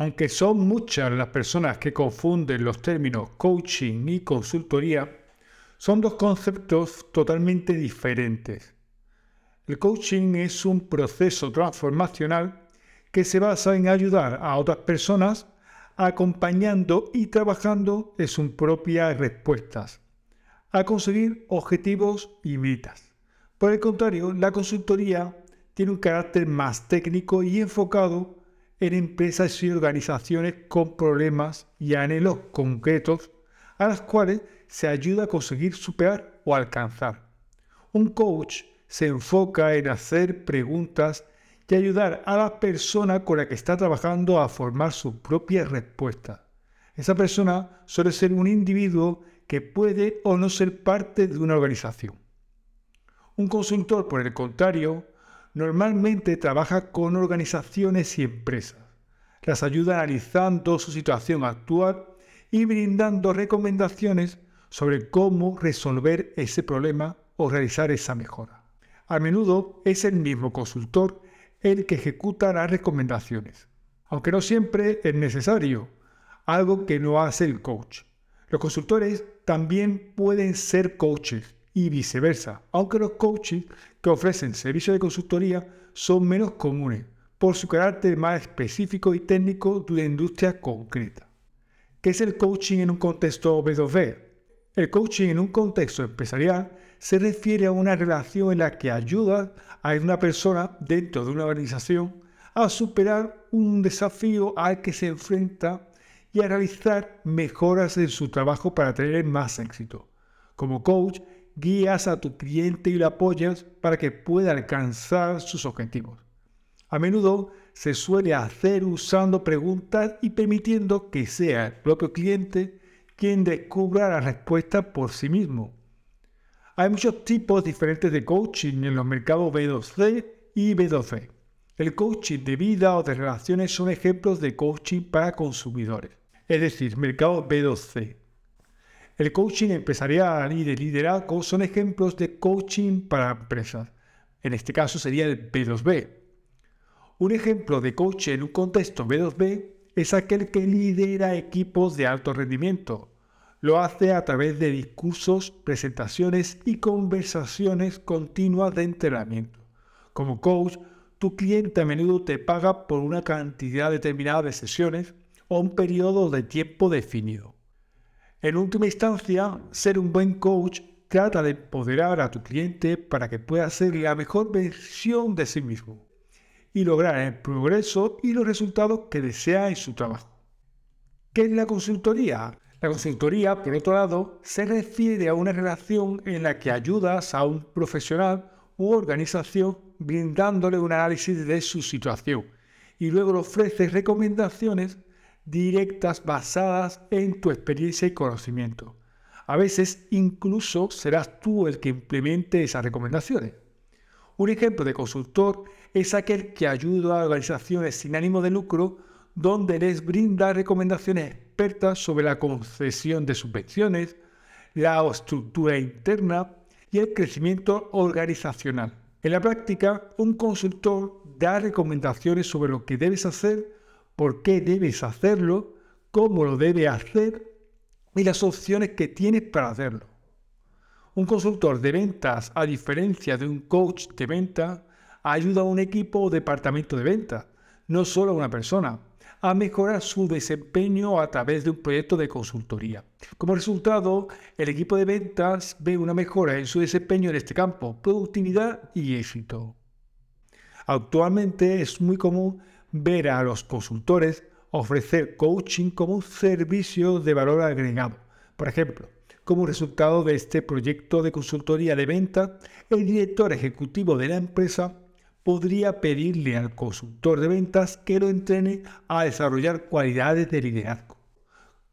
Aunque son muchas las personas que confunden los términos coaching y consultoría, son dos conceptos totalmente diferentes. El coaching es un proceso transformacional que se basa en ayudar a otras personas acompañando y trabajando en sus propias respuestas a conseguir objetivos y metas. Por el contrario, la consultoría tiene un carácter más técnico y enfocado en empresas y organizaciones con problemas y anhelos concretos a las cuales se ayuda a conseguir superar o alcanzar. Un coach se enfoca en hacer preguntas y ayudar a la persona con la que está trabajando a formar su propia respuesta. Esa persona suele ser un individuo que puede o no ser parte de una organización. Un consultor, por el contrario, normalmente trabaja con organizaciones y empresas. Las ayuda analizando su situación actual y brindando recomendaciones sobre cómo resolver ese problema o realizar esa mejora. A menudo es el mismo consultor el que ejecuta las recomendaciones, aunque no siempre es necesario, algo que no hace el coach. Los consultores también pueden ser coaches y viceversa, aunque los coaches que ofrecen servicios de consultoría son menos comunes por su carácter más específico y técnico de una industria concreta. ¿Qué es el coaching en un contexto B2B? El coaching en un contexto empresarial se refiere a una relación en la que ayuda a una persona dentro de una organización a superar un desafío al que se enfrenta y a realizar mejoras en su trabajo para tener más éxito. Como coach, guías a tu cliente y lo apoyas para que pueda alcanzar sus objetivos. A menudo se suele hacer usando preguntas y permitiendo que sea el propio cliente quien descubra la respuesta por sí mismo. Hay muchos tipos diferentes de coaching en los mercados B2C y B2B. El coaching de vida o de relaciones son ejemplos de coaching para consumidores, es decir, mercado B2C. El coaching empresarial y de liderazgo son ejemplos de coaching para empresas. En este caso sería el B2B. Un ejemplo de coaching en un contexto B2B es aquel que lidera equipos de alto rendimiento. Lo hace a través de discursos, presentaciones y conversaciones continuas de entrenamiento. Como coach, tu cliente a menudo te paga por una cantidad determinada de sesiones o un periodo de tiempo definido. En última instancia, ser un buen coach trata de empoderar a tu cliente para que pueda ser la mejor versión de sí mismo y lograr el progreso y los resultados que desea en su trabajo. ¿Qué es la consultoría? La consultoría, por otro lado, se refiere a una relación en la que ayudas a un profesional u organización brindándole un análisis de su situación y luego le ofreces recomendaciones directas basadas en tu experiencia y conocimiento. A veces incluso serás tú el que implemente esas recomendaciones. Un ejemplo de consultor es aquel que ayuda a organizaciones sin ánimo de lucro donde les brinda recomendaciones expertas sobre la concesión de subvenciones, la estructura interna y el crecimiento organizacional. En la práctica, un consultor da recomendaciones sobre lo que debes hacer por qué debes hacerlo, cómo lo debes hacer y las opciones que tienes para hacerlo. Un consultor de ventas, a diferencia de un coach de venta, ayuda a un equipo o departamento de venta, no solo a una persona, a mejorar su desempeño a través de un proyecto de consultoría. Como resultado, el equipo de ventas ve una mejora en su desempeño en este campo, productividad y éxito. Actualmente es muy común ver a los consultores ofrecer coaching como un servicio de valor agregado. Por ejemplo, como resultado de este proyecto de consultoría de venta, el director ejecutivo de la empresa podría pedirle al consultor de ventas que lo entrene a desarrollar cualidades de liderazgo.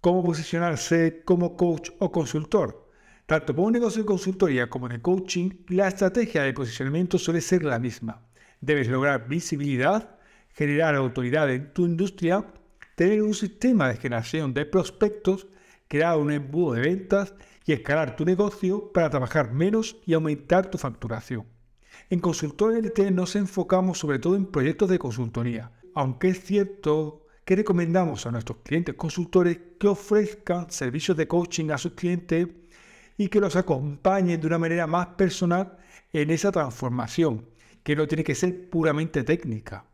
¿Cómo posicionarse como coach o consultor? Tanto para un negocio de consultoría como el coaching, la estrategia de posicionamiento suele ser la misma. Debes lograr visibilidad, generar autoridad en tu industria, tener un sistema de generación de prospectos, crear un embudo de ventas y escalar tu negocio para trabajar menos y aumentar tu facturación. En Consultor LT nos enfocamos sobre todo en proyectos de consultoría, aunque es cierto que recomendamos a nuestros clientes consultores que ofrezcan servicios de coaching a sus clientes y que los acompañen de una manera más personal en esa transformación, que no tiene que ser puramente técnica.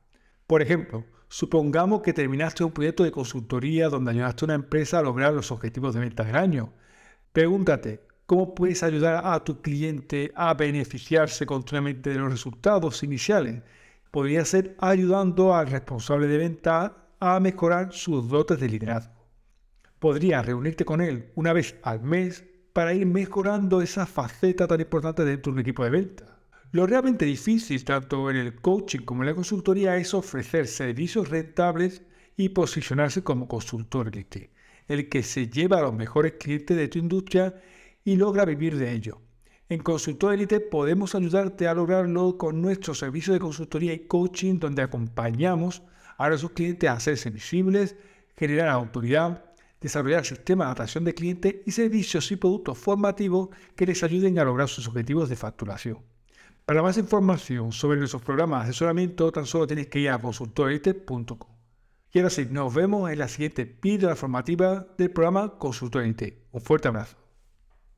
Por ejemplo, supongamos que terminaste un proyecto de consultoría donde ayudaste a una empresa a lograr los objetivos de venta del año. Pregúntate, ¿cómo puedes ayudar a tu cliente a beneficiarse continuamente de los resultados iniciales? Podría ser ayudando al responsable de venta a mejorar sus dotes de liderazgo. Podrías reunirte con él una vez al mes para ir mejorando esa faceta tan importante dentro de un equipo de venta. Lo realmente difícil, tanto en el coaching como en la consultoría, es ofrecer servicios rentables y posicionarse como consultor élite, el que se lleva a los mejores clientes de tu industria y logra vivir de ello. En Consultor Elite podemos ayudarte a lograrlo con nuestro servicio de consultoría y coaching donde acompañamos a nuestros clientes a hacerse visibles, generar autoridad, desarrollar sistemas de atracción de clientes y servicios y productos formativos que les ayuden a lograr sus objetivos de facturación. Para más información sobre nuestros programas de asesoramiento, tan solo tienes que ir a consultorite.com. Y ahora sí, nos vemos en la siguiente píldora formativa del programa Consultor Un fuerte abrazo.